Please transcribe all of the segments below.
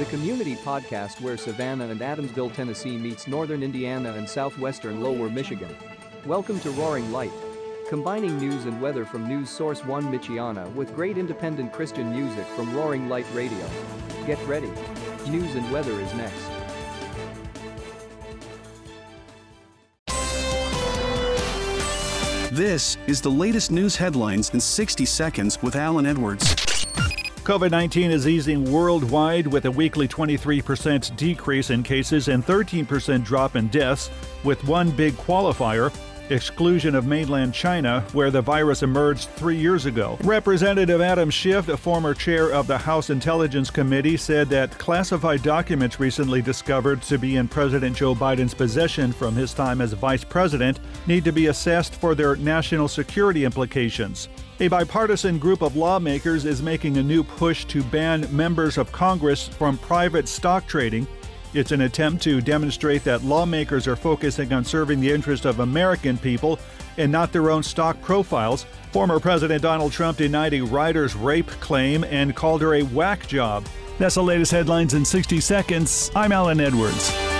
the community podcast where Savannah and Adamsville, Tennessee meets northern Indiana and southwestern Lower Michigan. Welcome to Roaring Light. Combining news and weather from News Source 1 Michiana with great independent Christian music from Roaring Light Radio. Get ready. News and weather is next. This is the latest news headlines in 60 seconds with Alan Edwards. COVID 19 is easing worldwide with a weekly 23% decrease in cases and 13% drop in deaths, with one big qualifier exclusion of mainland China, where the virus emerged three years ago. Representative Adam Schiff, a former chair of the House Intelligence Committee, said that classified documents recently discovered to be in President Joe Biden's possession from his time as vice president need to be assessed for their national security implications. A bipartisan group of lawmakers is making a new push to ban members of Congress from private stock trading it's an attempt to demonstrate that lawmakers are focusing on serving the interest of American people and not their own stock profiles. Former President Donald Trump denied a writer's rape claim and called her a whack job. That's the latest headlines in 60 seconds. I'm Alan Edwards.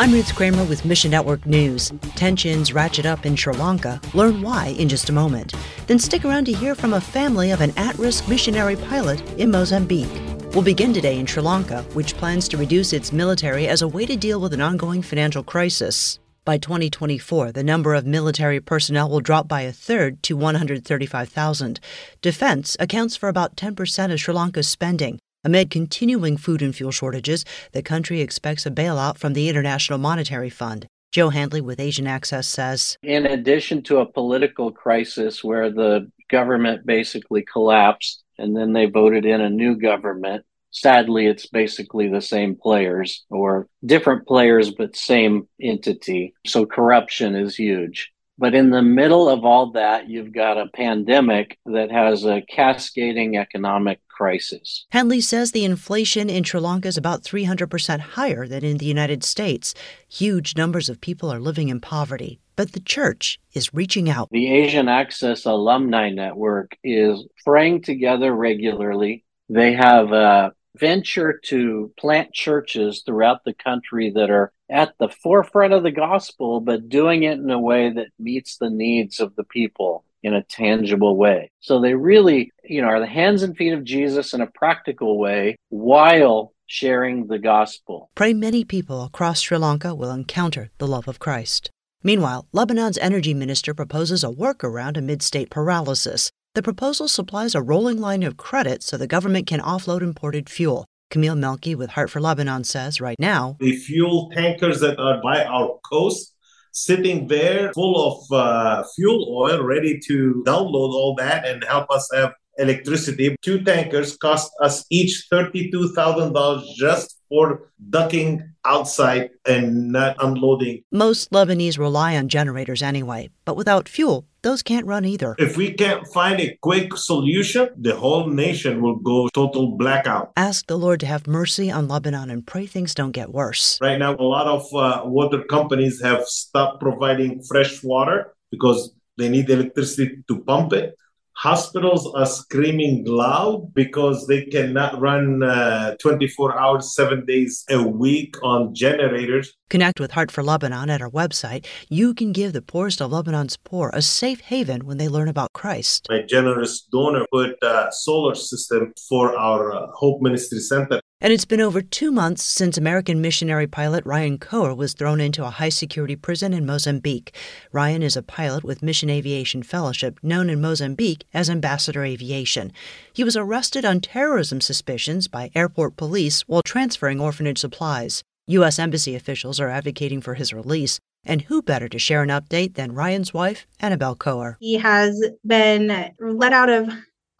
I'm Ruth Kramer with Mission Network News. Tensions ratchet up in Sri Lanka. Learn why in just a moment. Then stick around to hear from a family of an at risk missionary pilot in Mozambique. We'll begin today in Sri Lanka, which plans to reduce its military as a way to deal with an ongoing financial crisis. By 2024, the number of military personnel will drop by a third to 135,000. Defense accounts for about 10% of Sri Lanka's spending, Amid continuing food and fuel shortages, the country expects a bailout from the International Monetary Fund. Joe Handley with Asian Access says In addition to a political crisis where the government basically collapsed and then they voted in a new government, sadly, it's basically the same players or different players, but same entity. So corruption is huge. But in the middle of all that, you've got a pandemic that has a cascading economic crisis. Handley says the inflation in Sri Lanka is about 300% higher than in the United States. Huge numbers of people are living in poverty. But the church is reaching out. The Asian Access Alumni Network is praying together regularly. They have a venture to plant churches throughout the country that are at the forefront of the gospel, but doing it in a way that meets the needs of the people in a tangible way. So they really, you know, are the hands and feet of Jesus in a practical way while sharing the gospel. Pray many people across Sri Lanka will encounter the love of Christ. Meanwhile, Lebanon's energy minister proposes a workaround amid state paralysis. The proposal supplies a rolling line of credit so the government can offload imported fuel. Camille Melki with Heart for Lebanon says right now the fuel tankers that are by our coast sitting there full of uh, fuel oil ready to download all that and help us have electricity. Two tankers cost us each $32,000 just for ducking outside and not unloading. Most Lebanese rely on generators anyway, but without fuel, those can't run either. If we can't find a quick solution, the whole nation will go total blackout. Ask the Lord to have mercy on Lebanon and pray things don't get worse. Right now, a lot of uh, water companies have stopped providing fresh water because they need electricity to pump it hospitals are screaming loud because they cannot run uh, 24 hours, seven days a week on generators. Connect with Heart for Lebanon at our website. You can give the poorest of Lebanon's poor a safe haven when they learn about Christ. My generous donor put a solar system for our uh, Hope Ministry Center and it's been over two months since American missionary pilot Ryan Koher was thrown into a high security prison in Mozambique. Ryan is a pilot with Mission Aviation Fellowship, known in Mozambique as Ambassador Aviation. He was arrested on terrorism suspicions by airport police while transferring orphanage supplies. U.S. Embassy officials are advocating for his release. And who better to share an update than Ryan's wife, Annabelle Koher? He has been let out of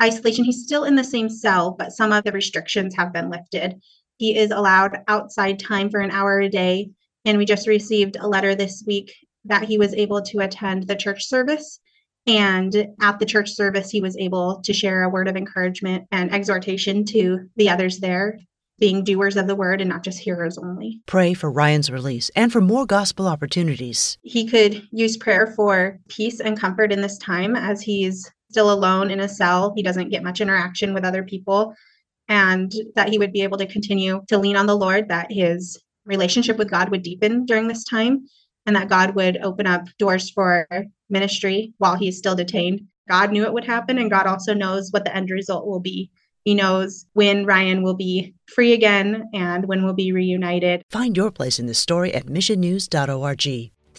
isolation. He's still in the same cell, but some of the restrictions have been lifted. He is allowed outside time for an hour a day. And we just received a letter this week that he was able to attend the church service. And at the church service, he was able to share a word of encouragement and exhortation to the others there, being doers of the word and not just hearers only. Pray for Ryan's release and for more gospel opportunities. He could use prayer for peace and comfort in this time as he's still alone in a cell. He doesn't get much interaction with other people, and that he would be able to continue to lean on the Lord, that his relationship with God would deepen during this time, and that God would open up doors for ministry while he's still detained. God knew it would happen, and God also knows what the end result will be. He knows when Ryan will be free again and when we'll be reunited. Find your place in the story at missionnews.org.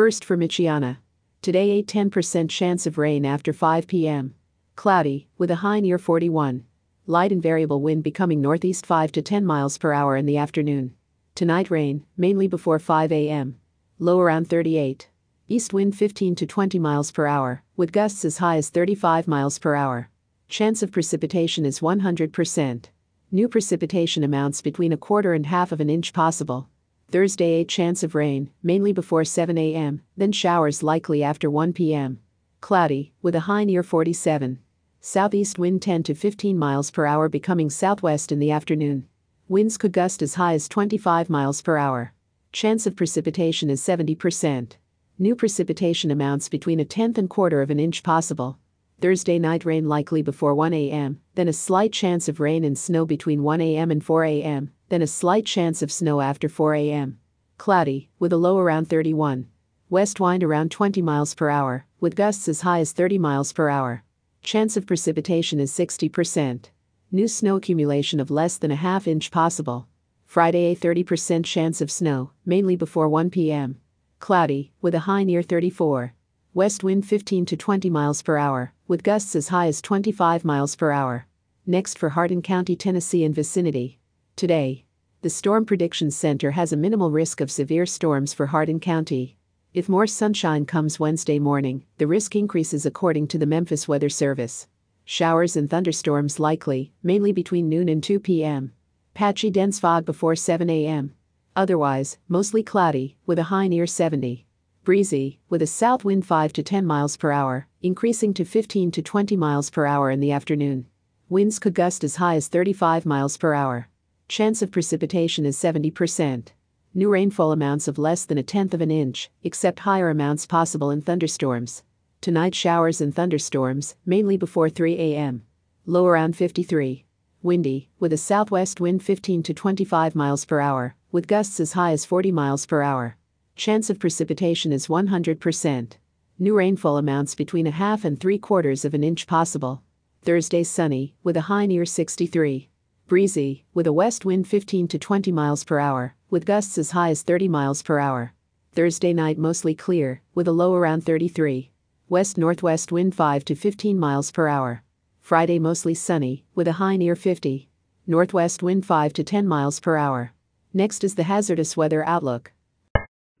First for Michiana. Today a 10% chance of rain after 5 p.m. Cloudy, with a high near 41. Light and variable wind becoming northeast 5 to 10 miles per hour in the afternoon. Tonight rain, mainly before 5 a.m. Low around 38. East wind 15 to 20 miles per hour, with gusts as high as 35 miles per hour. Chance of precipitation is 100%. New precipitation amounts between a quarter and half of an inch possible. Thursday a chance of rain, mainly before 7 a.m., then showers likely after 1 p.m. Cloudy, with a high near 47. Southeast wind 10 to 15 miles per hour becoming southwest in the afternoon. Winds could gust as high as 25 miles per hour. Chance of precipitation is 70%. New precipitation amounts between a tenth and quarter of an inch possible. Thursday night rain likely before 1 a.m., then a slight chance of rain and snow between 1 a.m. and 4 a.m., then a slight chance of snow after 4 a.m. Cloudy, with a low around 31. West wind around 20 miles per hour, with gusts as high as 30 miles per hour. Chance of precipitation is 60%. New snow accumulation of less than a half inch possible. Friday a 30% chance of snow, mainly before 1 p.m. Cloudy, with a high near 34. West wind 15 to 20 miles per hour, with gusts as high as 25 miles per hour. Next for Hardin County, Tennessee and vicinity. Today, the Storm Prediction Center has a minimal risk of severe storms for Hardin County. If more sunshine comes Wednesday morning, the risk increases according to the Memphis Weather Service. Showers and thunderstorms likely, mainly between noon and 2 p.m. Patchy dense fog before 7 a.m. Otherwise, mostly cloudy, with a high near 70. Breezy, with a south wind 5 to 10 miles per hour, increasing to 15 to 20 miles per hour in the afternoon. Winds could gust as high as 35 miles per hour. Chance of precipitation is 70%. New rainfall amounts of less than a tenth of an inch, except higher amounts possible in thunderstorms. Tonight showers and thunderstorms, mainly before 3 a.m. Low around 53. Windy, with a southwest wind 15 to 25 miles per hour, with gusts as high as 40 miles per hour. Chance of precipitation is 100%. New rainfall amounts between a half and three quarters of an inch possible. Thursday sunny, with a high near 63 breezy, with a west wind 15 to 20 miles per hour, with gusts as high as 30 miles per hour. Thursday night mostly clear, with a low around 33. West northwest wind 5 to 15 miles per hour. Friday mostly sunny, with a high near 50. Northwest wind 5 to 10 miles per hour. Next is the hazardous weather outlook.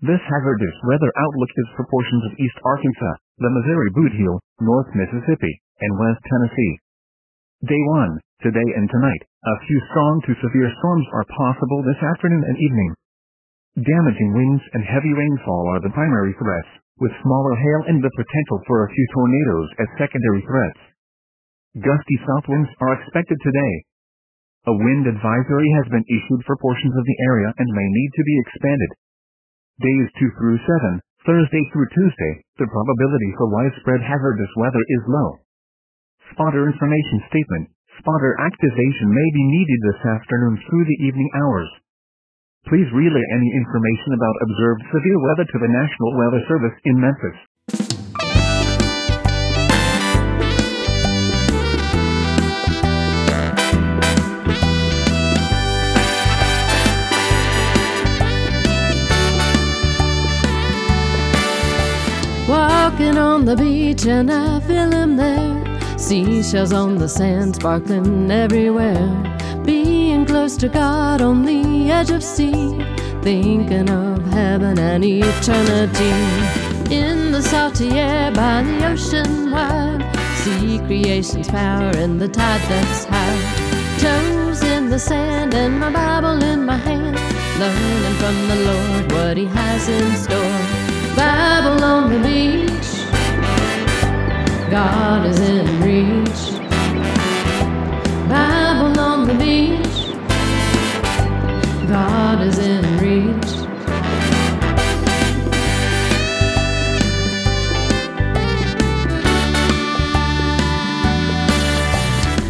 This hazardous weather outlook is for portions of East Arkansas, the Missouri Boot Heel, North Mississippi, and West Tennessee. Day 1, today and tonight, a few strong to severe storms are possible this afternoon and evening. Damaging winds and heavy rainfall are the primary threats, with smaller hail and the potential for a few tornadoes as secondary threats. Gusty south winds are expected today. A wind advisory has been issued for portions of the area and may need to be expanded. Days 2 through 7, Thursday through Tuesday, the probability for widespread hazardous weather is low. Spotter information statement. Spotter activation may be needed this afternoon through the evening hours. Please relay any information about observed severe weather to the National Weather Service in Memphis. Walking on the beach and I feel him there. Seashells on the sand sparkling everywhere. Being close to God on the edge of sea. Thinking of heaven and eternity. In the salty air by the ocean wide. See creation's power and the tide that's high. Toes in the sand and my Bible in my hand. Learning from the Lord what He has in store. Bible on the beach. God is in reach. Bible on the beach. God is in reach.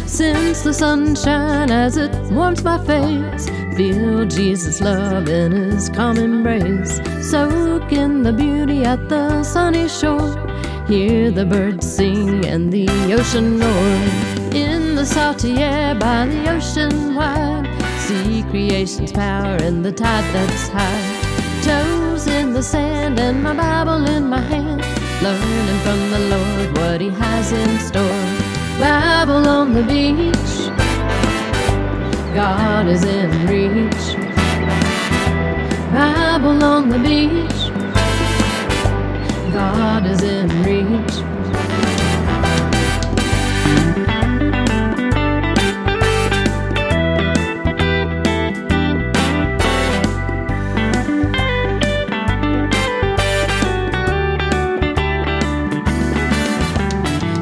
Since the sunshine as it warms my face, feel Jesus' love in his calm embrace. Soak in the beauty at the sunny shore. Hear the birds sing and the ocean roar. In the salty air by the ocean wide, see creation's power and the tide that's high. Toes in the sand and my Bible in my hand, learning from the Lord what He has in store. Bible on the beach, God is in reach. Bible on the beach, God is in reach.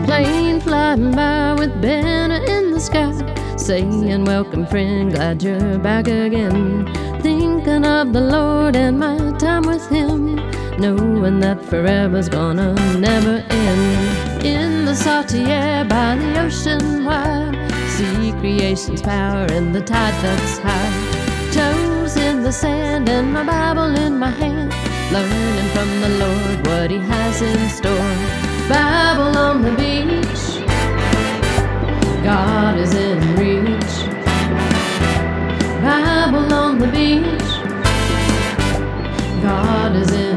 Plane flying by with banner in the sky, saying, Welcome, friend, glad you're back again. Thinking of the Lord and my time with Him, knowing that forever's gonna never end. In the salty air by the ocean wide, see creation's power and the tide that's high. Toes in the sand and my Bible in my hand, learning from the Lord what He has in store. Bible on the beach, God is in reach. Bible on the beach, God is in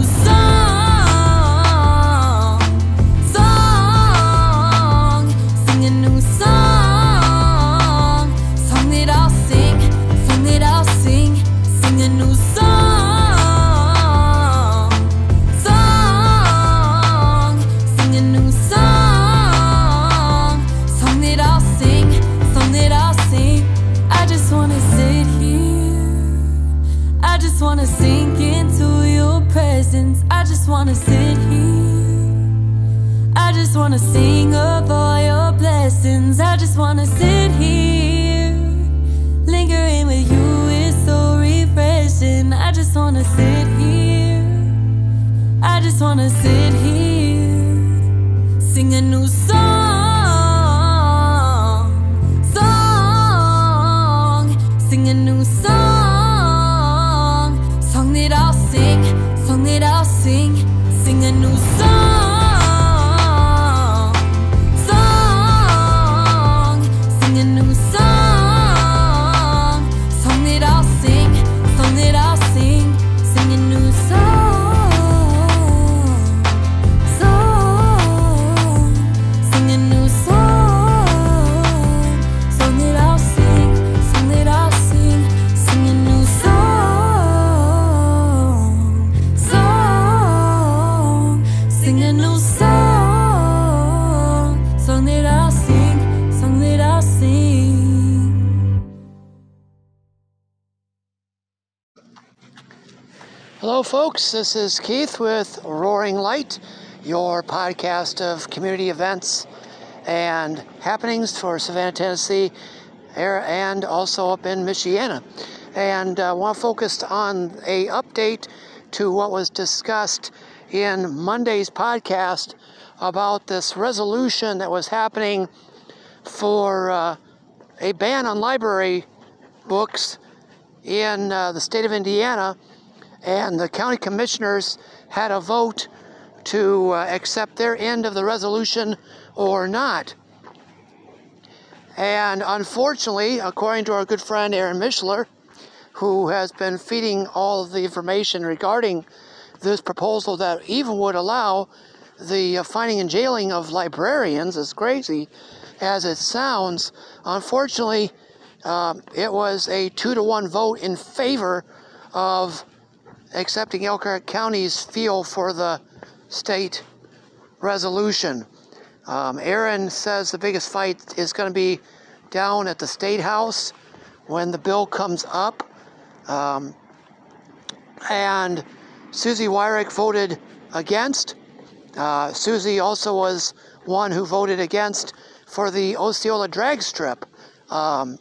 sing a This is Keith with Roaring Light, your podcast of community events and happenings for Savannah, Tennessee, and also up in Michiana. And I uh, want to focus on a update to what was discussed in Monday's podcast about this resolution that was happening for uh, a ban on library books in uh, the state of Indiana, and the county commissioners had a vote to uh, accept their end of the resolution or not. And unfortunately, according to our good friend Aaron Mishler, who has been feeding all of the information regarding this proposal that even would allow the uh, finding and jailing of librarians, as crazy as it sounds, unfortunately, uh, it was a two to one vote in favor of accepting Elkhart County's feel for the state resolution. Um, Aaron says the biggest fight is going to be down at the State House when the bill comes up. Um, and Susie Weirick voted against. Uh, Susie also was one who voted against for the Osceola drag strip, um,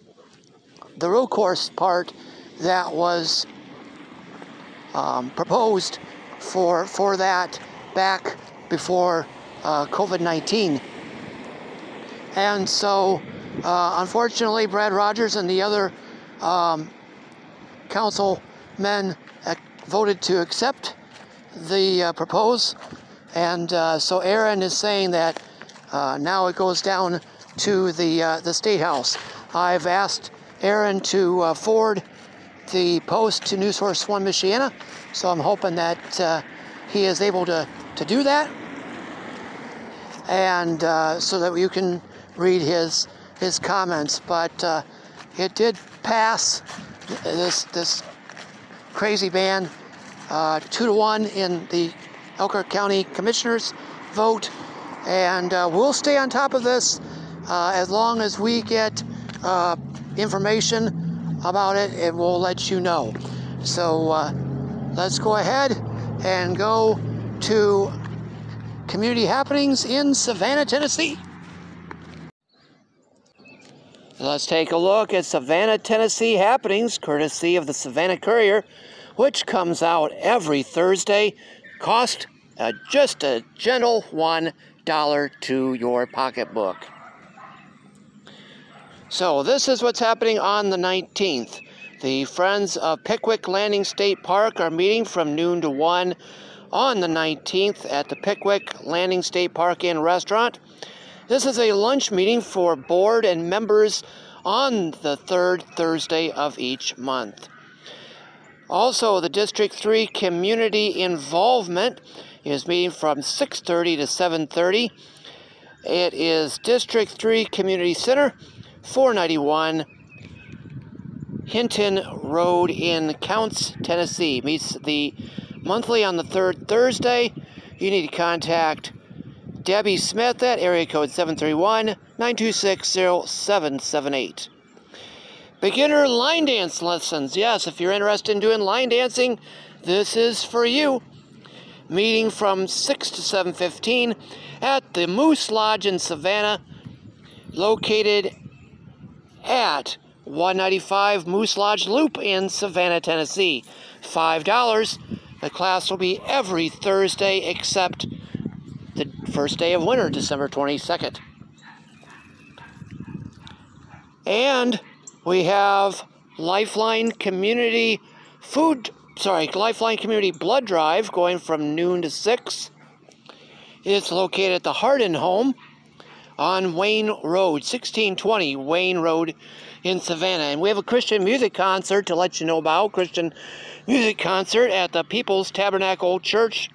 the road course part that was um, proposed for for that back before uh, COVID-19. And so, uh, unfortunately, Brad Rogers and the other um, councilmen uh, voted to accept the uh, propose. And uh, so Aaron is saying that uh, now it goes down to the uh, the state house. I've asked Aaron to forward the post to News Source One Michiana, so I'm hoping that uh, he is able to to do that, and uh, so that you can read his his comments. But uh, it did pass this this crazy ban uh, two to one in the Elkhart County Commissioners vote, and uh, we'll stay on top of this uh, as long as we get information about it. It will let you know. So uh, let's go ahead and go to community happenings in Savannah, Tennessee. Let's take a look at Savannah, Tennessee happenings, courtesy of the Savannah Courier, which comes out every Thursday. Cost uh, just a gentle $1 to your pocketbook. So, this is what's happening on the 19th. The Friends of Pickwick Landing State Park are meeting from noon to 1 on the 19th at the Pickwick Landing State Park Inn Restaurant. This is a lunch meeting for board and members on the third Thursday of each month. Also, the District 3 community involvement is meeting from 6:30 to 7:30. It is District 3 Community Center, 491 Hinton Road in Counce, Tennessee. Meets the monthly on the third Thursday. You need to contact Debbie Smith at area code 731 926 0778. Beginner line dance lessons. Yes, if you're interested in doing line dancing, this is for you. Meeting from 6 to 7:15 at the Moose Lodge in Savannah, located at 195 Moose Lodge Loop in Savannah, Tennessee. $5. The class will be every Thursday except the first day of winter, December 22nd. And we have Lifeline Community Food, sorry, Lifeline Community Blood Drive going from noon to 6. It's located at the Hardin Home on Wayne Road, 1620 Wayne Road in Savannah. And we have a Christian music concert to let you know about. Christian music concert at the People's Tabernacle Church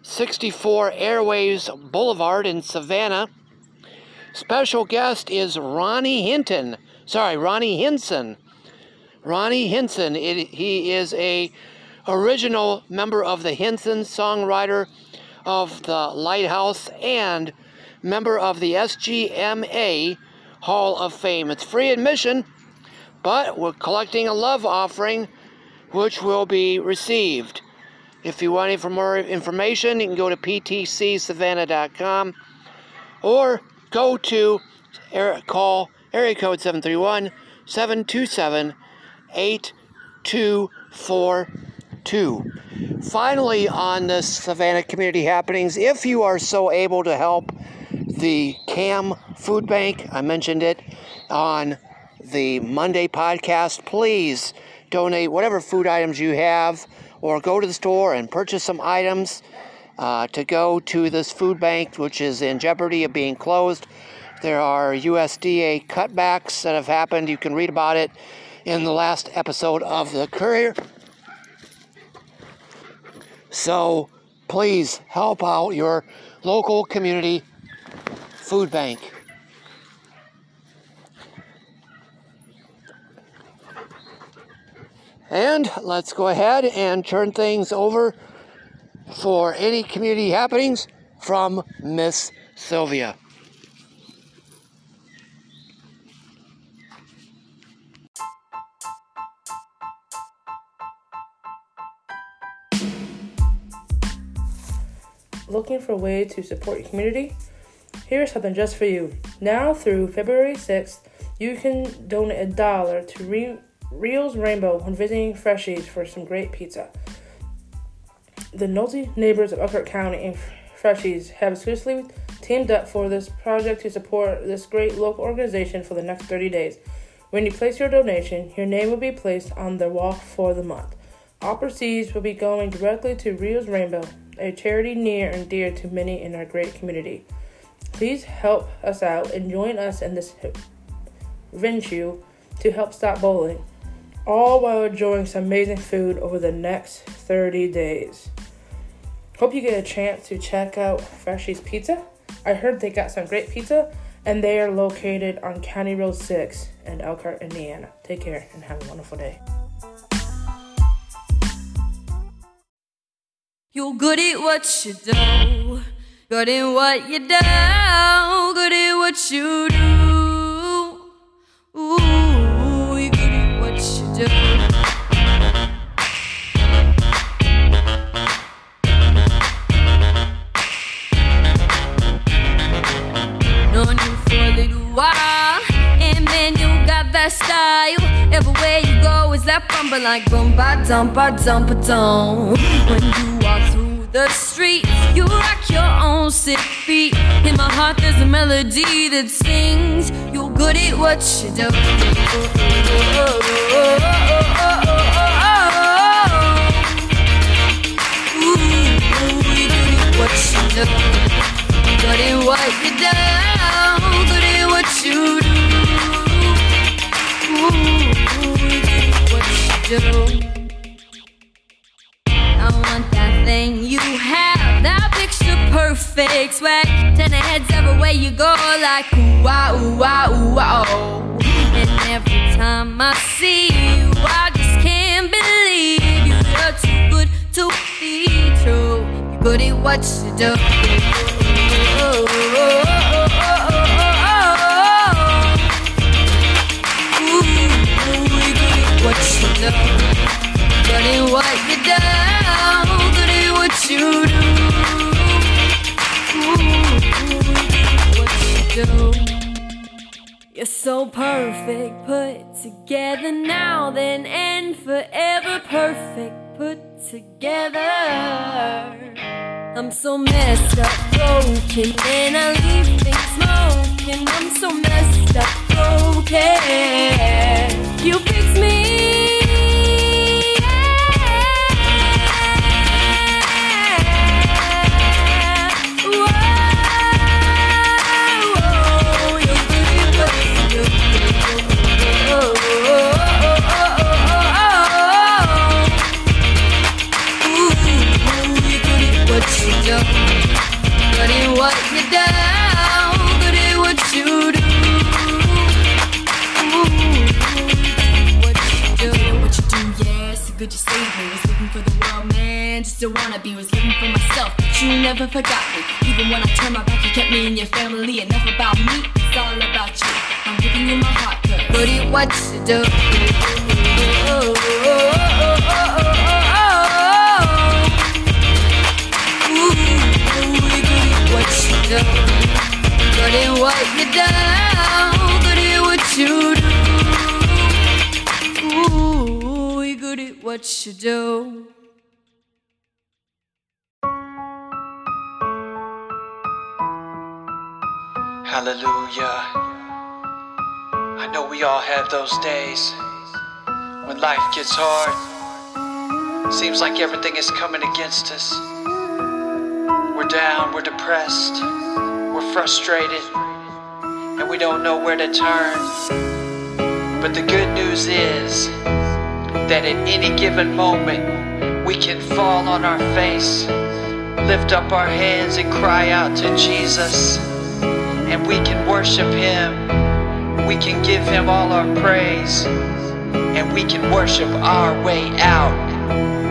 64 Airways Boulevard in Savannah. Special guest is Ronnie Hinton. Sorry, Ronnie Hinson. Ronnie Hinson. It, he is a original member of the Hinson songwriter of the Lighthouse and member of the SGMA Hall of Fame. It's free admission, but we're collecting a love offering which will be received If you want any for more information, you can go to ptcsavannah.com or go to call area code 731 727 8242. Finally, on the Savannah Community Happenings, if you are so able to help the CAM Food Bank, I mentioned it on the Monday podcast, please donate whatever food items you have or go to the store and purchase some items uh, to go to this food bank, which is in jeopardy of being closed. There are USDA cutbacks that have happened. You can read about it in the last episode of the Courier. So please help out your local community food bank. And let's go ahead and turn things over for any community happenings from Miss Sylvia. Looking for a way to support your community? Here's something just for you. Now through February 6th, you can donate a dollar to Re- Reels Rainbow when visiting Freshies for some great pizza. The nosy neighbors of Elkhart County and Freshies have exclusively teamed up for this project to support this great local organization for the next 30 days. When you place your donation, your name will be placed on the wall for the month. All proceeds will be going directly to Rio's Rainbow, a charity near and dear to many in our great community. Please help us out and join us in this venture to help stop bowling, all while enjoying some amazing food over the next 30 days. Hope you get a chance to check out Freshy's Pizza. I heard they got some great pizza, and they are located on County Road 6 in Elkhart, Indiana. Take care and have a wonderful day. You're good at what you do, good at what you do, good at what you do. Ooh, you're good at what you do. Known you for a little while, and then you got that style. Everywhere you go is that bumper like boom ba dum ba dum dum. When you walk through the streets, you rock your own sick beat. In my heart, there's a melody that sings. You're good at what you do. Ooh, good at what you do. Good at what you do. Good at what you do. Ooh, what you do. I want that thing perfect swag. Ten heads everywhere you go, like ooh ah ooh ah ooh ah oh. And every time I see you, I just can't believe you. You're too good to be true. You're good at what you do. You're good at what you do. Good at what you do. Good at what you do. You. You're so perfect, put together now, then, and forever perfect, put together. I'm so messed up, broken, and I leave things smoking. I'm so messed up, broken. You fix me. could you save me? Was looking for the world, man, just a wannabe. Was living for myself, but you never forgot me. Even when I turned my back, you kept me in your family. Enough about me, it's all about you. I'm giving you my heart, cause Brody, what you do? Oh, oh, oh, what you do. Good at what you do. Good at what you do. What you do. Hallelujah. I know we all have those days when life gets hard. Seems like everything is coming against us. We're down, we're depressed, we're frustrated, and we don't know where to turn. But the good news is that at any given moment, we can fall on our face, lift up our hands, and cry out to Jesus and we can worship Him. We can give Him all our praise, and we can worship our way out.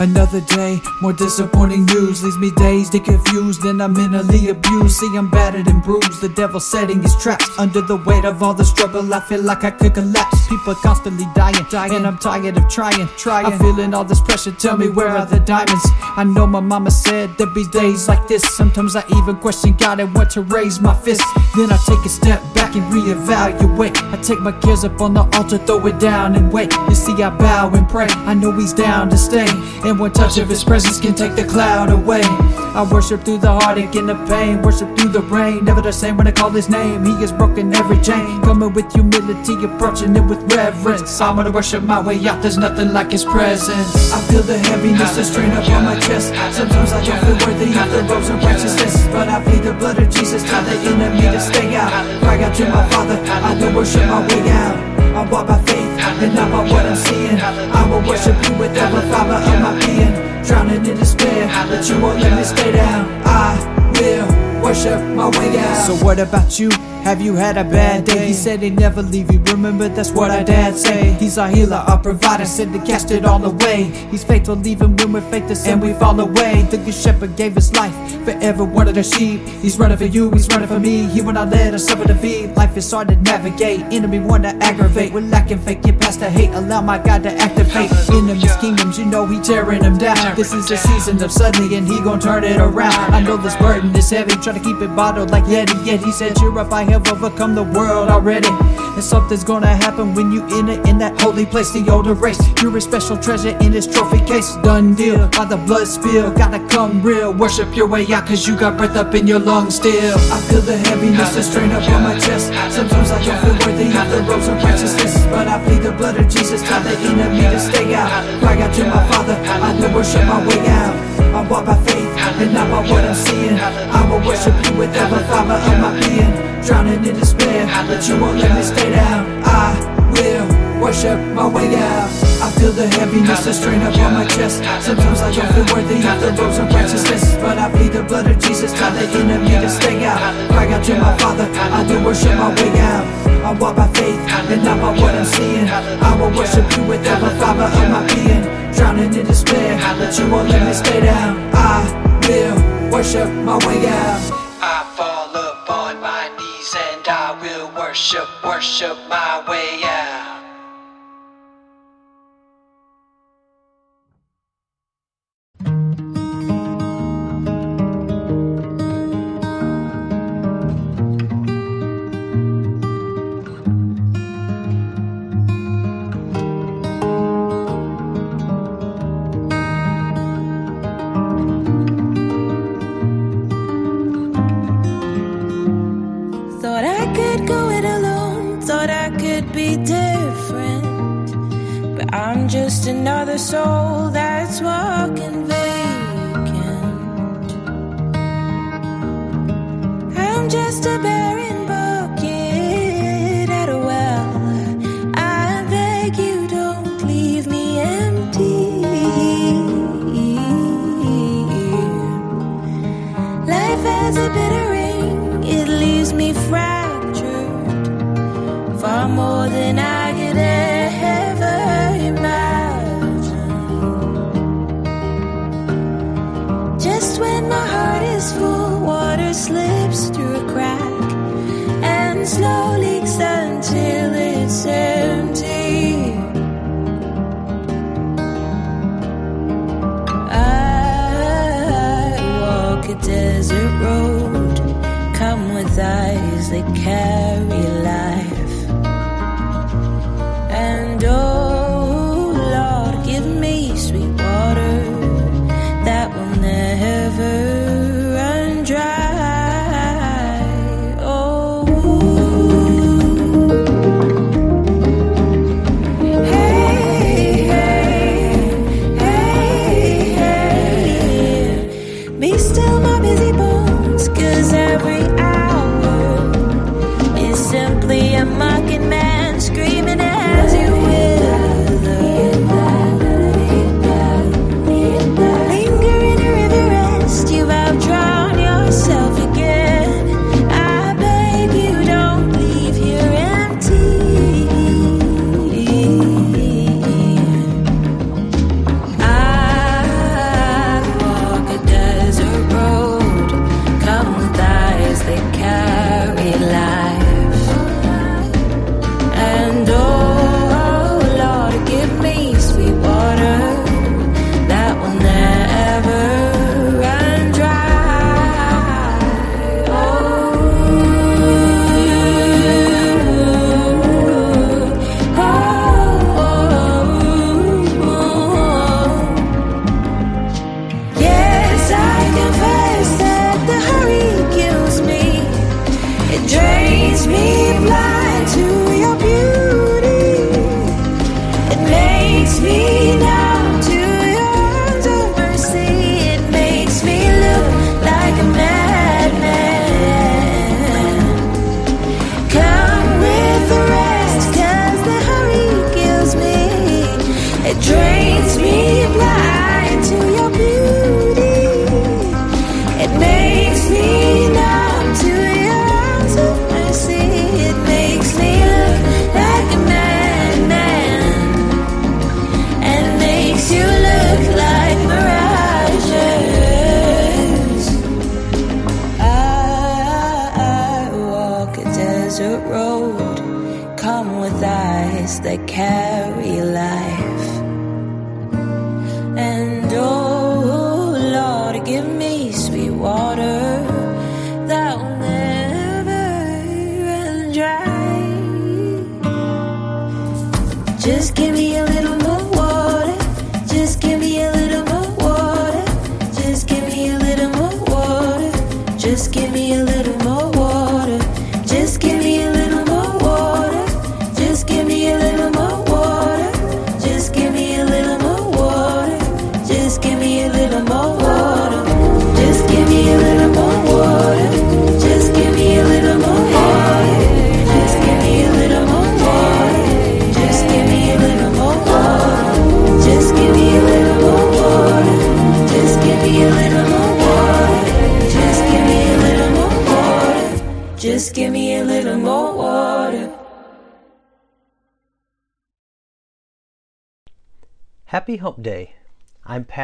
Another day, more disappointing news leaves me dazed and confused, and I'm mentally abused. See, I'm battered and bruised. The devil setting his traps under the weight of all the struggle. I feel like I could collapse. People constantly dying, dying, and I'm tired of trying, trying. I'm feeling all this pressure. Tell me where are the diamonds? I know my mama said there'd be days like this. Sometimes I even question God and want to raise my fist. Then I take a step back and reevaluate. I take my cares up on the altar, throw it down and wait. You see, I bow and pray. I know He's down to stay. And one touch of his presence can take the cloud away. I worship through the heartache and the pain, worship through the rain. Never the same when I call his name. He has broken every chain. Coming with humility, approaching it with reverence. I'm gonna worship my way out, there's nothing like his presence. I feel the heaviness, the strain up on my chest. Sometimes I don't feel worthy of the robes of righteousness. But I plead the blood of Jesus, tell the enemy to stay out. Cry out to my Father, I will worship my way out. I walk by faith and not by what I'm seeing. I will worship you with every fiber of my being. Drowning in despair, but you won't let me stay down. I will worship my way out. So what about you? Have you had a bad day? He said he'd never leave you. Remember that's what our dad say. He's our healer, our provider. Said to cast it all away. He's faithful even when we're faithless and we fall away. The good shepherd gave his life for every one of the sheep. He's running for you, he's running for me. He will not let us suffer defeat. Life is hard to navigate. Enemy want to aggravate. We're lacking faith, get past the hate. Allow my God to activate. Enemies, kingdoms, you know he tearing them down. This is a season of suddenly, and he gon' turn it around. I know this burden is heavy. Try to keep it bottled like Yeti. Yet he said, Cheer up, I have overcome the world already. And something's gonna happen when you enter in that holy place, the older race. You're a special treasure in this trophy case. Done deal, by the blood spill. Gotta come real. Worship your way out, cause you got breath up in your lungs still. I feel the heaviness, the strain up on my chest. Sometimes I don't feel worthy of the robes of righteousness. But I plead the blood of Jesus, tell the enemy to stay out. Cry out to my Father, I will worship my way out. I walk by faith and not by what I'm seeing. I will worship you with every fiber of my being. Drowning in despair, but you won't let me stay down. I will worship my way out. I feel the heaviness, the strain up on my chest. Sometimes I don't feel worthy of the robes of righteousness. But I plead the blood of Jesus, tell the enemy to stay out. Cry out to my Father, I will worship my way out. I walk by faith and not by what I'm seeing. I will worship you with every fiber of my being. Drowning in despair, but you won't let me stay down. I will worship my way out. I fall upon my knees and I will worship, worship my way out. Just another soul that's walking vacant. I'm just a barren bucket at a well. I beg you, don't leave me empty. Life has a bitter ring, it leaves me fractured far more than I slowly until it's empty. I walk a desert road, come with eyes that carry life.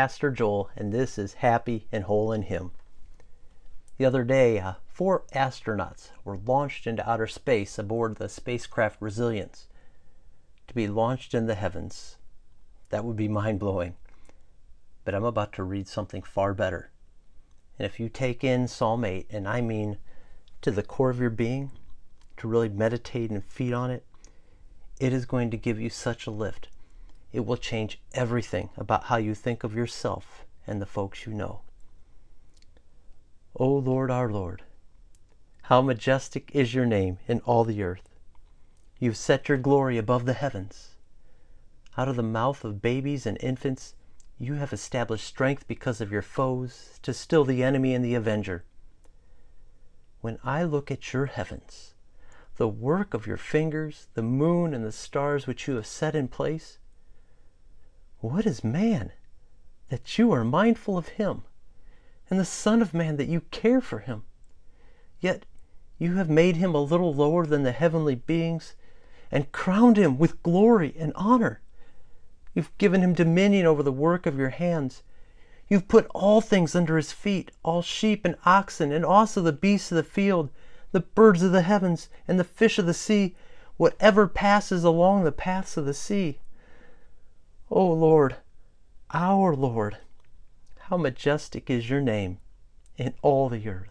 Pastor Joel, and this is Happy and Whole in Him. The other day, uh, four astronauts were launched into outer space aboard the spacecraft Resilience to be launched in the heavens. That would be mind blowing. But I'm about to read something far better. And if you take in Psalm 8, and I mean to the core of your being, to really meditate and feed on it, it is going to give you such a lift. It will change everything about how you think of yourself and the folks you know. O Lord our Lord, how majestic is your name in all the earth. You've set your glory above the heavens. Out of the mouth of babies and infants, you have established strength because of your foes to still the enemy and the avenger. When I look at your heavens, the work of your fingers, the moon and the stars which you have set in place, what is man that you are mindful of him, and the Son of Man that you care for him? Yet you have made him a little lower than the heavenly beings and crowned him with glory and honor. You've given him dominion over the work of your hands. You've put all things under his feet, all sheep and oxen, and also the beasts of the field, the birds of the heavens, and the fish of the sea, whatever passes along the paths of the sea. O Lord, our Lord, how majestic is your name in all the earth.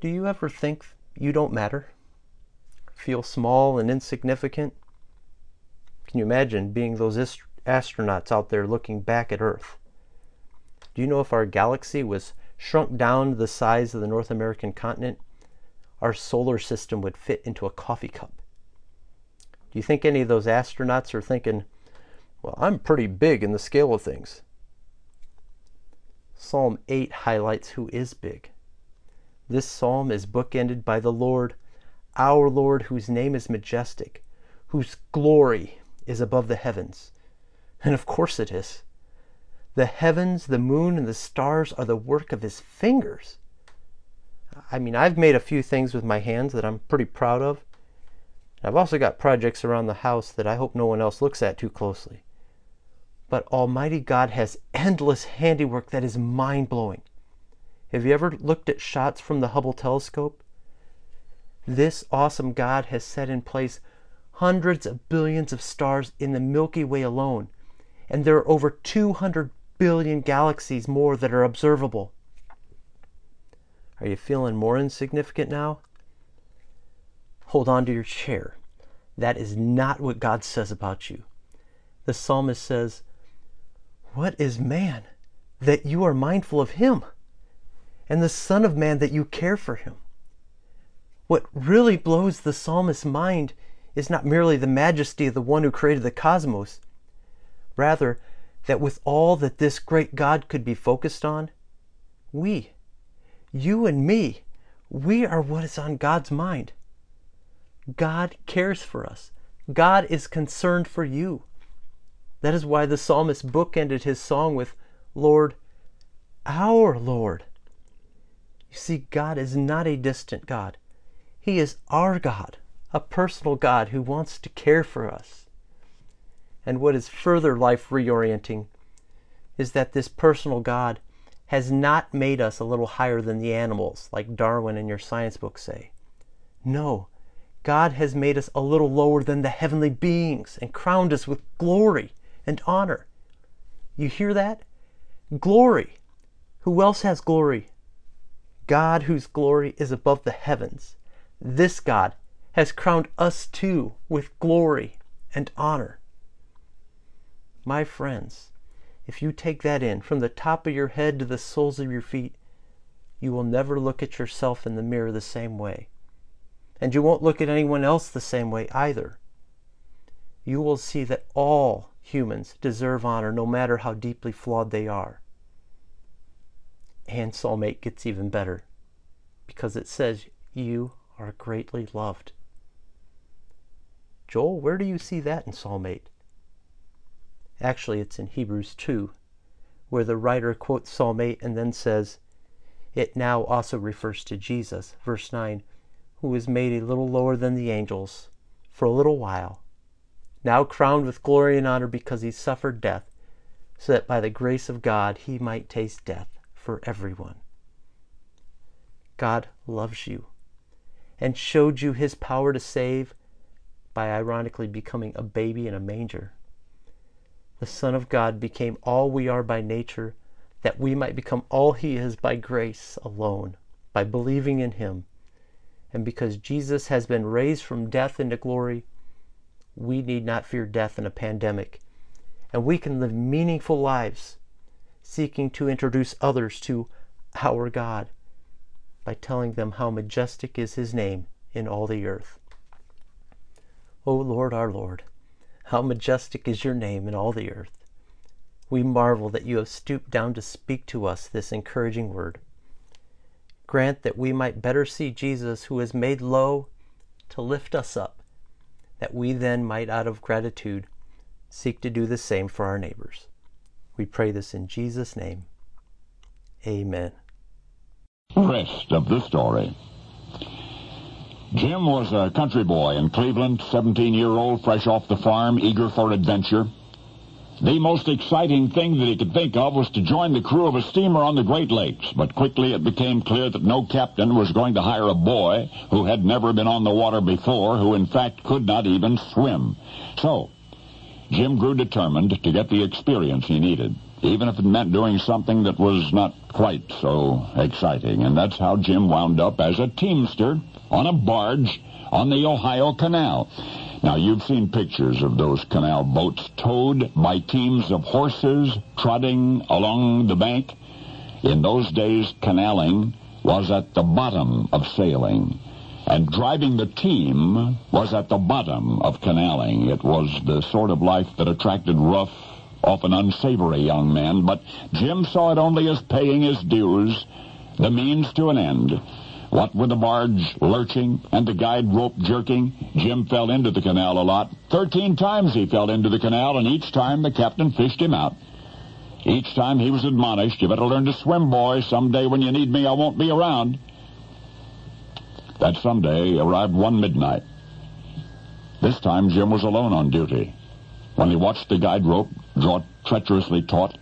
Do you ever think you don't matter? Feel small and insignificant? Can you imagine being those ist- astronauts out there looking back at Earth? Do you know if our galaxy was shrunk down to the size of the North American continent, our solar system would fit into a coffee cup? Do you think any of those astronauts are thinking, well, I'm pretty big in the scale of things? Psalm 8 highlights who is big. This psalm is bookended by the Lord, our Lord, whose name is majestic, whose glory is above the heavens. And of course it is. The heavens, the moon, and the stars are the work of his fingers. I mean, I've made a few things with my hands that I'm pretty proud of. I've also got projects around the house that I hope no one else looks at too closely. But Almighty God has endless handiwork that is mind blowing. Have you ever looked at shots from the Hubble telescope? This awesome God has set in place hundreds of billions of stars in the Milky Way alone, and there are over 200 billion galaxies more that are observable. Are you feeling more insignificant now? Hold on to your chair. That is not what God says about you. The psalmist says, What is man that you are mindful of him? And the Son of Man that you care for him? What really blows the psalmist's mind is not merely the majesty of the one who created the cosmos, rather, that with all that this great God could be focused on, we, you and me, we are what is on God's mind. God cares for us. God is concerned for you. That is why the psalmist bookended his song with, Lord, our Lord. You see, God is not a distant God. He is our God, a personal God who wants to care for us. And what is further life reorienting is that this personal God has not made us a little higher than the animals, like Darwin and your science books say. No, God has made us a little lower than the heavenly beings and crowned us with glory and honor. You hear that? Glory. Who else has glory? God, whose glory is above the heavens. This God has crowned us too with glory and honor. My friends, if you take that in from the top of your head to the soles of your feet, you will never look at yourself in the mirror the same way. And you won't look at anyone else the same way either. You will see that all humans deserve honor no matter how deeply flawed they are. And 8 gets even better because it says, You are greatly loved. Joel, where do you see that in 8? Actually, it's in Hebrews 2, where the writer quotes 8 and then says, It now also refers to Jesus, verse 9, who was made a little lower than the angels for a little while, now crowned with glory and honor because he suffered death, so that by the grace of God he might taste death for everyone. God loves you and showed you his power to save by ironically becoming a baby in a manger. The Son of God became all we are by nature, that we might become all he is by grace alone, by believing in him. And because Jesus has been raised from death into glory, we need not fear death in a pandemic. And we can live meaningful lives, seeking to introduce others to our God by telling them how majestic is his name in all the earth. O Lord our Lord, how majestic is your name in all the earth. We marvel that you have stooped down to speak to us this encouraging word. Grant that we might better see Jesus, who is made low to lift us up, that we then might, out of gratitude, seek to do the same for our neighbors. We pray this in Jesus' name. Amen. Rest of the story. Jim was a country boy in Cleveland, 17-year-old, fresh off the farm, eager for adventure. The most exciting thing that he could think of was to join the crew of a steamer on the Great Lakes, but quickly it became clear that no captain was going to hire a boy who had never been on the water before, who in fact could not even swim. So, Jim grew determined to get the experience he needed. even if it meant doing something that was not quite so exciting. And that's how Jim wound up as a teamster on a barge on the Ohio Canal. Now, you've seen pictures of those canal boats towed by teams of horses trotting along the bank. In those days, canaling was at the bottom of sailing, and driving the team was at the bottom of canaling. It was the sort of life that attracted rough, often unsavory young men, but Jim saw it only as paying his dues, the means to an end. What with the barge lurching and the guide rope jerking, Jim fell into the canal a lot. Thirteen times he fell into the canal, and each time the captain fished him out. Each time he was admonished, you better learn to swim, boy. Someday when you need me, I won't be around. That someday arrived one midnight. This time Jim was alone on duty. When he watched the guide rope draw treacherously taut,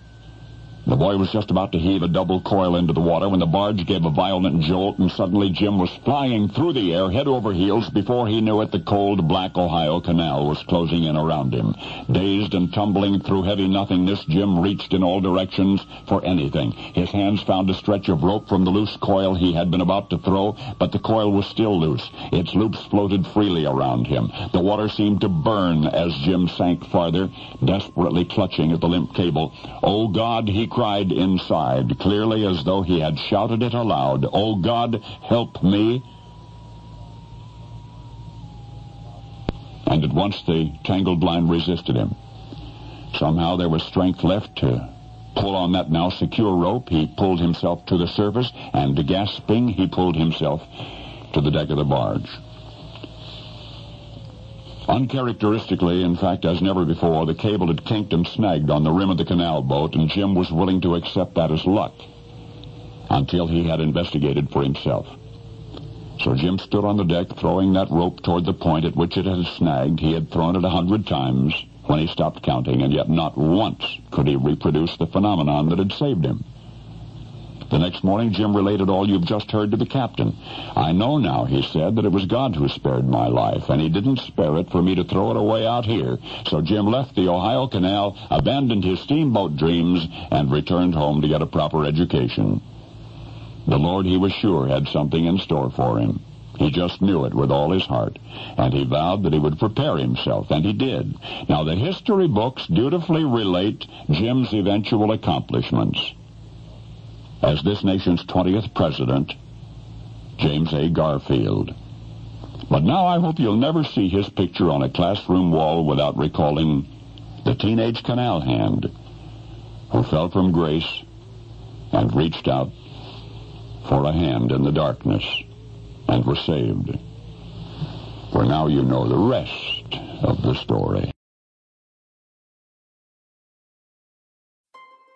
the boy was just about to heave a double coil into the water when the barge gave a violent jolt, and suddenly Jim was flying through the air head over heels. Before he knew it, the cold, black Ohio Canal was closing in around him. Dazed and tumbling through heavy nothingness, Jim reached in all directions for anything. His hands found a stretch of rope from the loose coil he had been about to throw, but the coil was still loose. Its loops floated freely around him. The water seemed to burn as Jim sank farther, desperately clutching at the limp cable. Oh, God, he cried inside, clearly as though he had shouted it aloud. Oh, God, help me. And at once the tangled line resisted him. Somehow there was strength left to pull on that now secure rope. He pulled himself to the surface, and gasping, he pulled himself to the deck of the barge. Uncharacteristically, in fact, as never before, the cable had kinked and snagged on the rim of the canal boat, and Jim was willing to accept that as luck until he had investigated for himself. So Jim stood on the deck, throwing that rope toward the point at which it had snagged. He had thrown it a hundred times when he stopped counting, and yet not once could he reproduce the phenomenon that had saved him. The next morning, Jim related all you've just heard to the captain. I know now, he said, that it was God who spared my life, and he didn't spare it for me to throw it away out here. So Jim left the Ohio Canal, abandoned his steamboat dreams, and returned home to get a proper education. The Lord, he was sure, had something in store for him. He just knew it with all his heart, and he vowed that he would prepare himself, and he did. Now, the history books dutifully relate Jim's eventual accomplishments as this nation's 20th president, James A. Garfield. But now I hope you'll never see his picture on a classroom wall without recalling the teenage canal hand who fell from grace and reached out for a hand in the darkness and was saved. For now you know the rest of the story.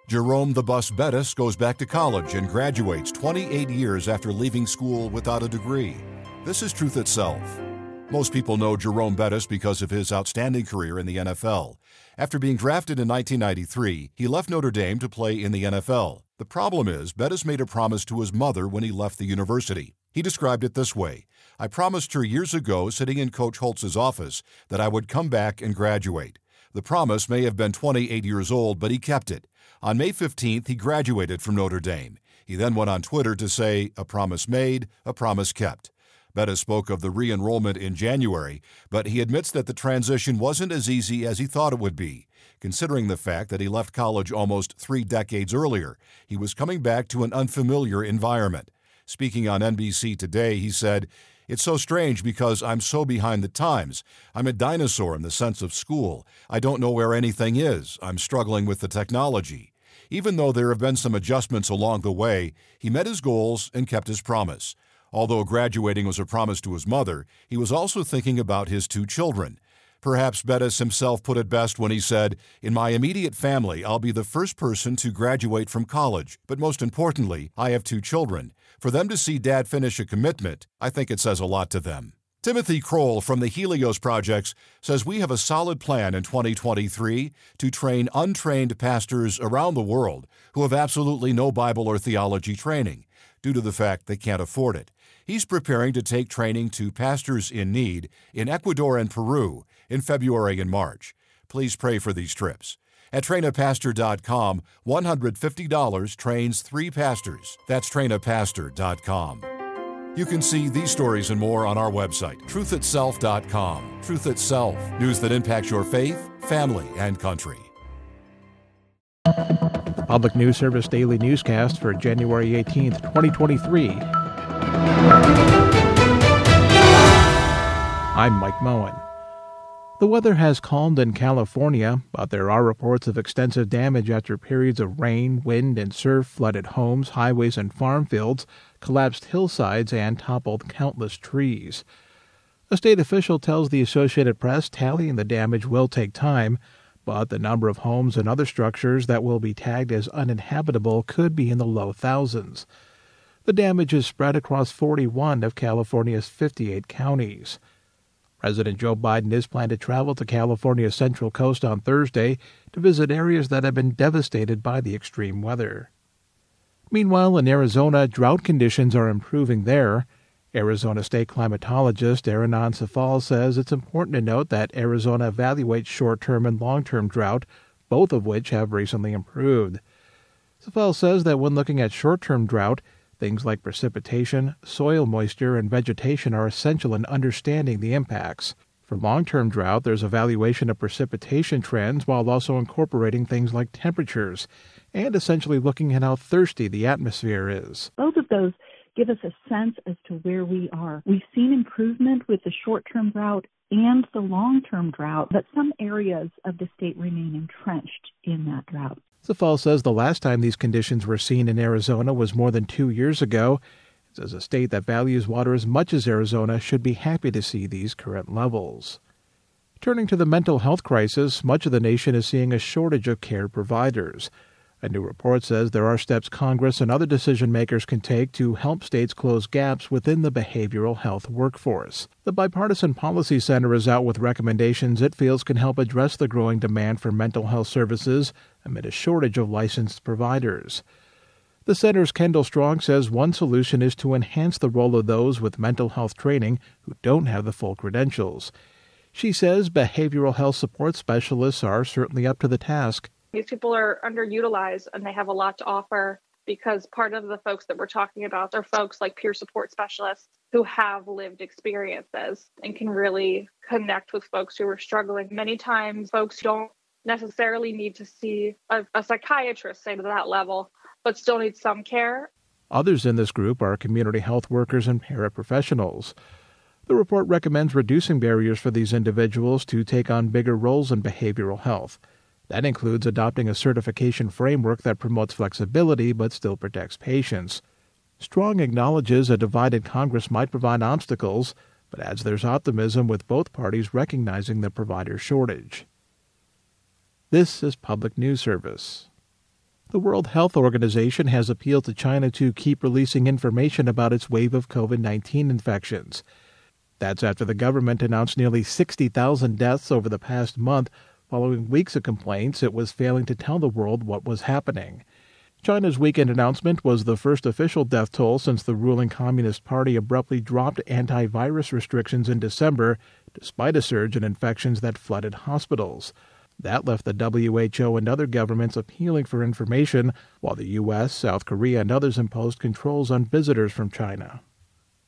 Jerome the Bus Bettis goes back to college and graduates 28 years after leaving school without a degree. This is truth itself. Most people know Jerome Bettis because of his outstanding career in the NFL. After being drafted in 1993, he left Notre Dame to play in the NFL. The problem is, Bettis made a promise to his mother when he left the university. He described it this way I promised her years ago, sitting in Coach Holtz's office, that I would come back and graduate. The promise may have been 28 years old, but he kept it. On May 15th, he graduated from Notre Dame. He then went on Twitter to say, A promise made, a promise kept. Bettis spoke of the re enrollment in January, but he admits that the transition wasn't as easy as he thought it would be. Considering the fact that he left college almost three decades earlier, he was coming back to an unfamiliar environment. Speaking on NBC today, he said, It's so strange because I'm so behind the times. I'm a dinosaur in the sense of school. I don't know where anything is. I'm struggling with the technology. Even though there have been some adjustments along the way, he met his goals and kept his promise. Although graduating was a promise to his mother, he was also thinking about his two children. Perhaps Bettis himself put it best when he said, In my immediate family, I'll be the first person to graduate from college, but most importantly, I have two children. For them to see dad finish a commitment, I think it says a lot to them. Timothy Kroll from the Helios Projects says we have a solid plan in 2023 to train untrained pastors around the world who have absolutely no Bible or theology training due to the fact they can't afford it. He's preparing to take training to pastors in need in Ecuador and Peru in February and March. Please pray for these trips. At trainapastor.com, $150 trains three pastors. That's trainapastor.com. You can see these stories and more on our website, truthitself.com. Truth Itself, news that impacts your faith, family, and country. Public News Service Daily Newscast for January 18th, 2023. I'm Mike Moen. The weather has calmed in California, but there are reports of extensive damage after periods of rain, wind, and surf flooded homes, highways, and farm fields, collapsed hillsides, and toppled countless trees. A state official tells the Associated Press tallying the damage will take time, but the number of homes and other structures that will be tagged as uninhabitable could be in the low thousands. The damage is spread across 41 of California's 58 counties. President Joe Biden is planned to travel to California's Central Coast on Thursday to visit areas that have been devastated by the extreme weather. Meanwhile, in Arizona, drought conditions are improving there. Arizona state climatologist Erinanne Saffell says it's important to note that Arizona evaluates short term and long term drought, both of which have recently improved. Saffell says that when looking at short term drought, Things like precipitation, soil moisture, and vegetation are essential in understanding the impacts. For long term drought, there's evaluation of precipitation trends while also incorporating things like temperatures and essentially looking at how thirsty the atmosphere is. Both of those give us a sense as to where we are. We've seen improvement with the short term drought and the long term drought, but some areas of the state remain entrenched in that drought. Saffell says the last time these conditions were seen in Arizona was more than two years ago. It says a state that values water as much as Arizona should be happy to see these current levels. Turning to the mental health crisis, much of the nation is seeing a shortage of care providers. A new report says there are steps Congress and other decision makers can take to help states close gaps within the behavioral health workforce. The Bipartisan Policy Center is out with recommendations it feels can help address the growing demand for mental health services amid a shortage of licensed providers. The center's Kendall Strong says one solution is to enhance the role of those with mental health training who don't have the full credentials. She says behavioral health support specialists are certainly up to the task. These people are underutilized and they have a lot to offer because part of the folks that we're talking about are folks like peer support specialists who have lived experiences and can really connect with folks who are struggling. Many times, folks don't necessarily need to see a, a psychiatrist, say to that level, but still need some care. Others in this group are community health workers and paraprofessionals. The report recommends reducing barriers for these individuals to take on bigger roles in behavioral health. That includes adopting a certification framework that promotes flexibility but still protects patients. Strong acknowledges a divided Congress might provide obstacles, but adds there's optimism with both parties recognizing the provider shortage. This is Public News Service. The World Health Organization has appealed to China to keep releasing information about its wave of COVID 19 infections. That's after the government announced nearly 60,000 deaths over the past month, following weeks of complaints it was failing to tell the world what was happening. China's weekend announcement was the first official death toll since the ruling Communist Party abruptly dropped antivirus restrictions in December, despite a surge in infections that flooded hospitals. That left the WHO and other governments appealing for information, while the U.S., South Korea, and others imposed controls on visitors from China.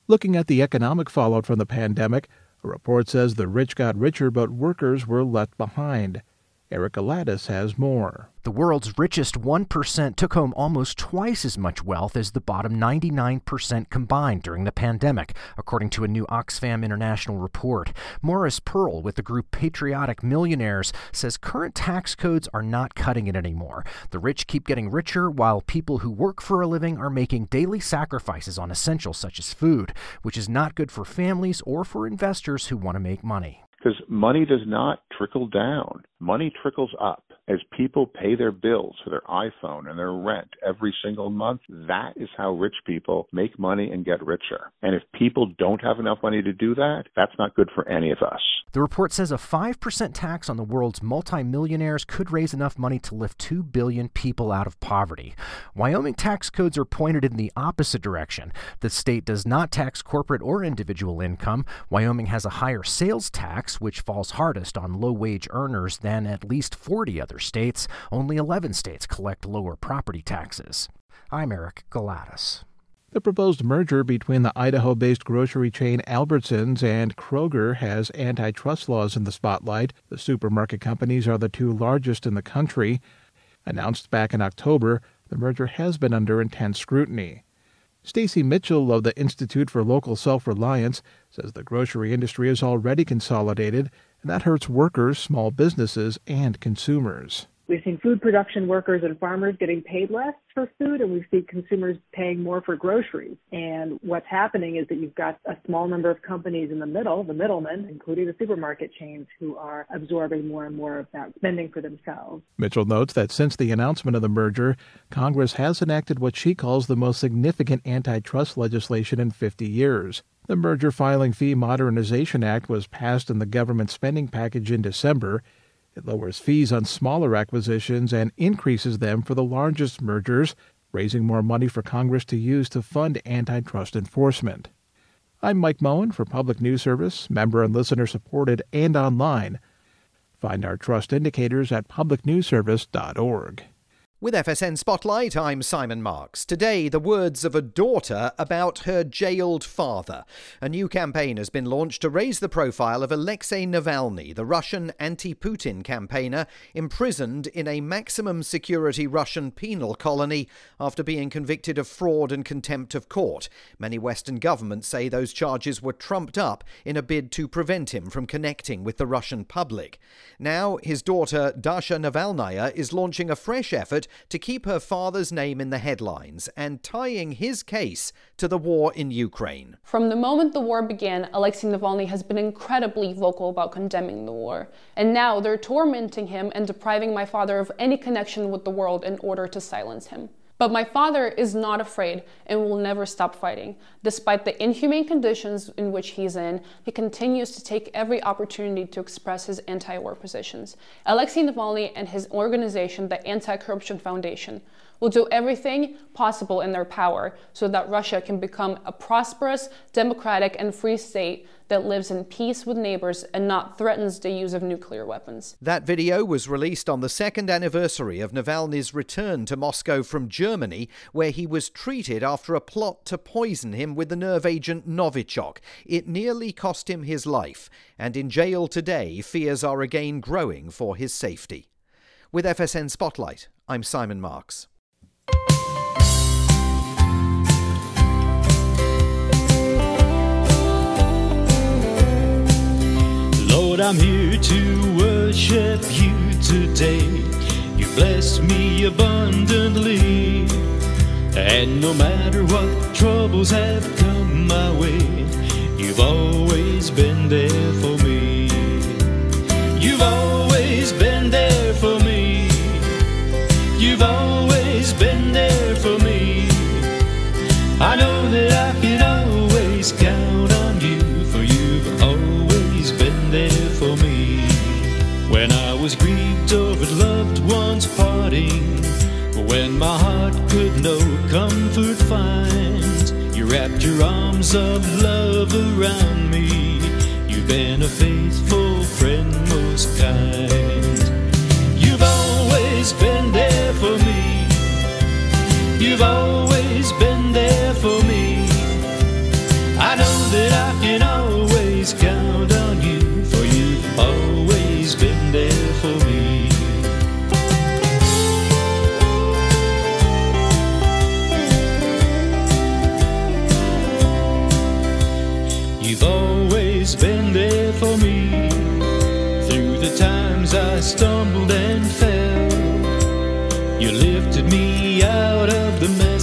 Looking at the economic fallout from the pandemic, a report says the rich got richer, but workers were left behind. Eric Galatas has more. The world's richest 1% took home almost twice as much wealth as the bottom 99% combined during the pandemic, according to a new Oxfam International report. Morris Pearl with the group Patriotic Millionaires says current tax codes are not cutting it anymore. The rich keep getting richer while people who work for a living are making daily sacrifices on essentials such as food, which is not good for families or for investors who want to make money. Because money does not trickle down, money trickles up. As people pay their bills for their iPhone and their rent every single month, that is how rich people make money and get richer. And if people don't have enough money to do that, that's not good for any of us. The report says a 5% tax on the world's multimillionaires could raise enough money to lift 2 billion people out of poverty. Wyoming tax codes are pointed in the opposite direction. The state does not tax corporate or individual income. Wyoming has a higher sales tax, which falls hardest on low wage earners than at least 40 other other states, only 11 states collect lower property taxes. I'm Eric Galatas. The proposed merger between the Idaho based grocery chain Albertsons and Kroger has antitrust laws in the spotlight. The supermarket companies are the two largest in the country. Announced back in October, the merger has been under intense scrutiny. Stacy Mitchell of the Institute for Local Self Reliance says the grocery industry is already consolidated, and that hurts workers, small businesses, and consumers. We've seen food production workers and farmers getting paid less for food, and we've seen consumers paying more for groceries. And what's happening is that you've got a small number of companies in the middle, the middlemen, including the supermarket chains, who are absorbing more and more of that spending for themselves. Mitchell notes that since the announcement of the merger, Congress has enacted what she calls the most significant antitrust legislation in 50 years. The Merger Filing Fee Modernization Act was passed in the government spending package in December. It lowers fees on smaller acquisitions and increases them for the largest mergers, raising more money for Congress to use to fund antitrust enforcement. I'm Mike Moen for Public News Service, member and listener supported and online. Find our trust indicators at publicnewsservice.org. With FSN Spotlight, I'm Simon Marks. Today, the words of a daughter about her jailed father. A new campaign has been launched to raise the profile of Alexei Navalny, the Russian anti Putin campaigner, imprisoned in a maximum security Russian penal colony after being convicted of fraud and contempt of court. Many Western governments say those charges were trumped up in a bid to prevent him from connecting with the Russian public. Now, his daughter, Dasha Navalnaya, is launching a fresh effort to keep her father's name in the headlines and tying his case to the war in Ukraine. From the moment the war began, Alexei Navalny has been incredibly vocal about condemning the war. And now they're tormenting him and depriving my father of any connection with the world in order to silence him. But my father is not afraid and will never stop fighting. Despite the inhumane conditions in which he's in, he continues to take every opportunity to express his anti war positions. Alexei Navalny and his organization, the Anti Corruption Foundation, will do everything possible in their power so that Russia can become a prosperous, democratic, and free state that lives in peace with neighbors and not threatens the use of nuclear weapons. That video was released on the second anniversary of Navalny's return to Moscow from Germany, where he was treated after a plot to poison him with the nerve agent Novichok. It nearly cost him his life, and in jail today, fears are again growing for his safety. With FSN Spotlight, I'm Simon Marks. Lord, I'm here to worship you today. You bless me abundantly. And no matter what troubles have come my way, you've always been there for me. Over loved ones parting, when my heart could no comfort find, you wrapped your arms of love around me. You've been a faithful friend, most kind.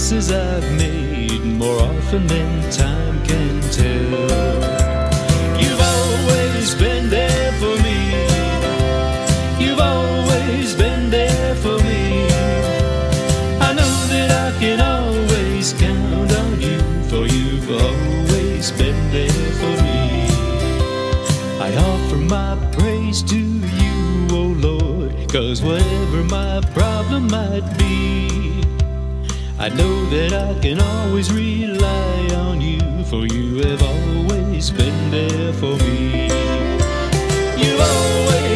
Messes I've made more often than time can tell. You've always been there for me. You've always been there for me. I know that I can always count on you, for you've always been there for me. I offer my praise to you, O Lord, cause whatever my problem might I know that I can always rely on you, for you have always been there for me. You've always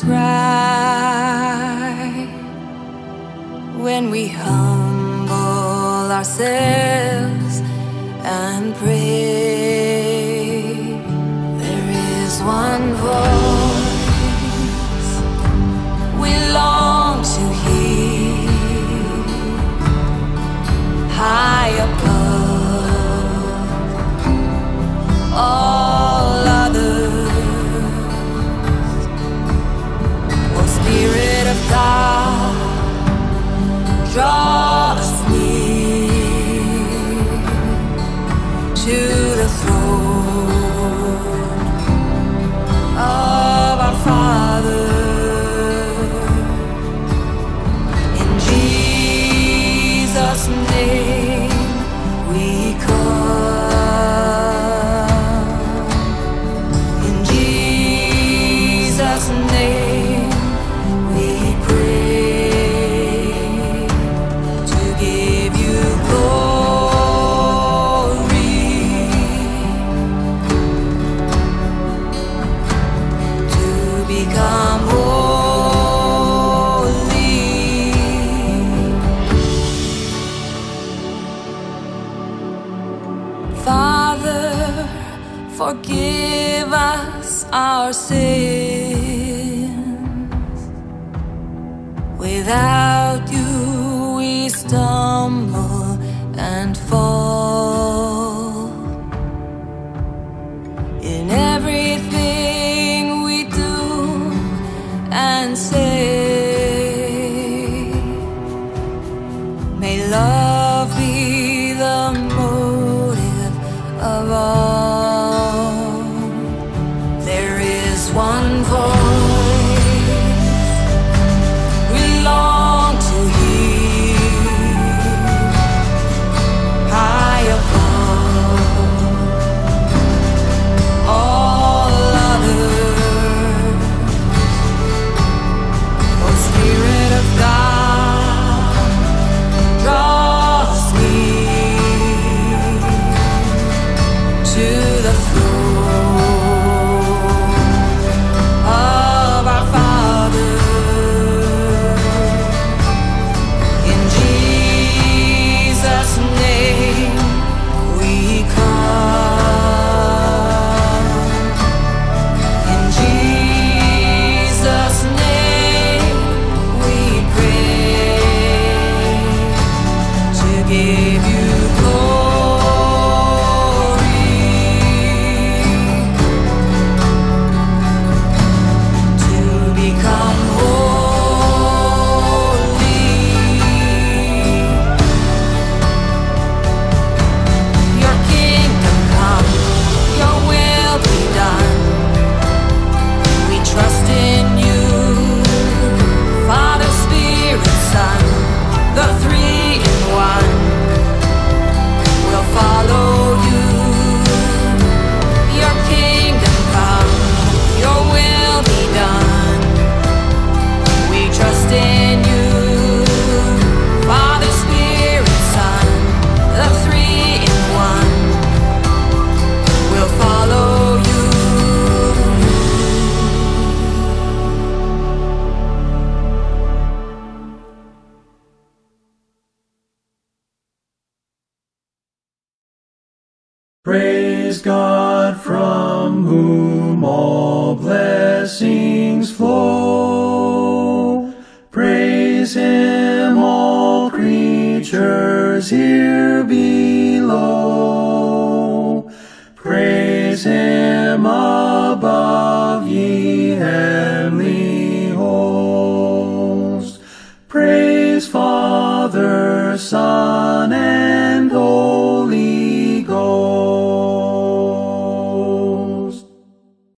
describe when we humble ourselves and pray.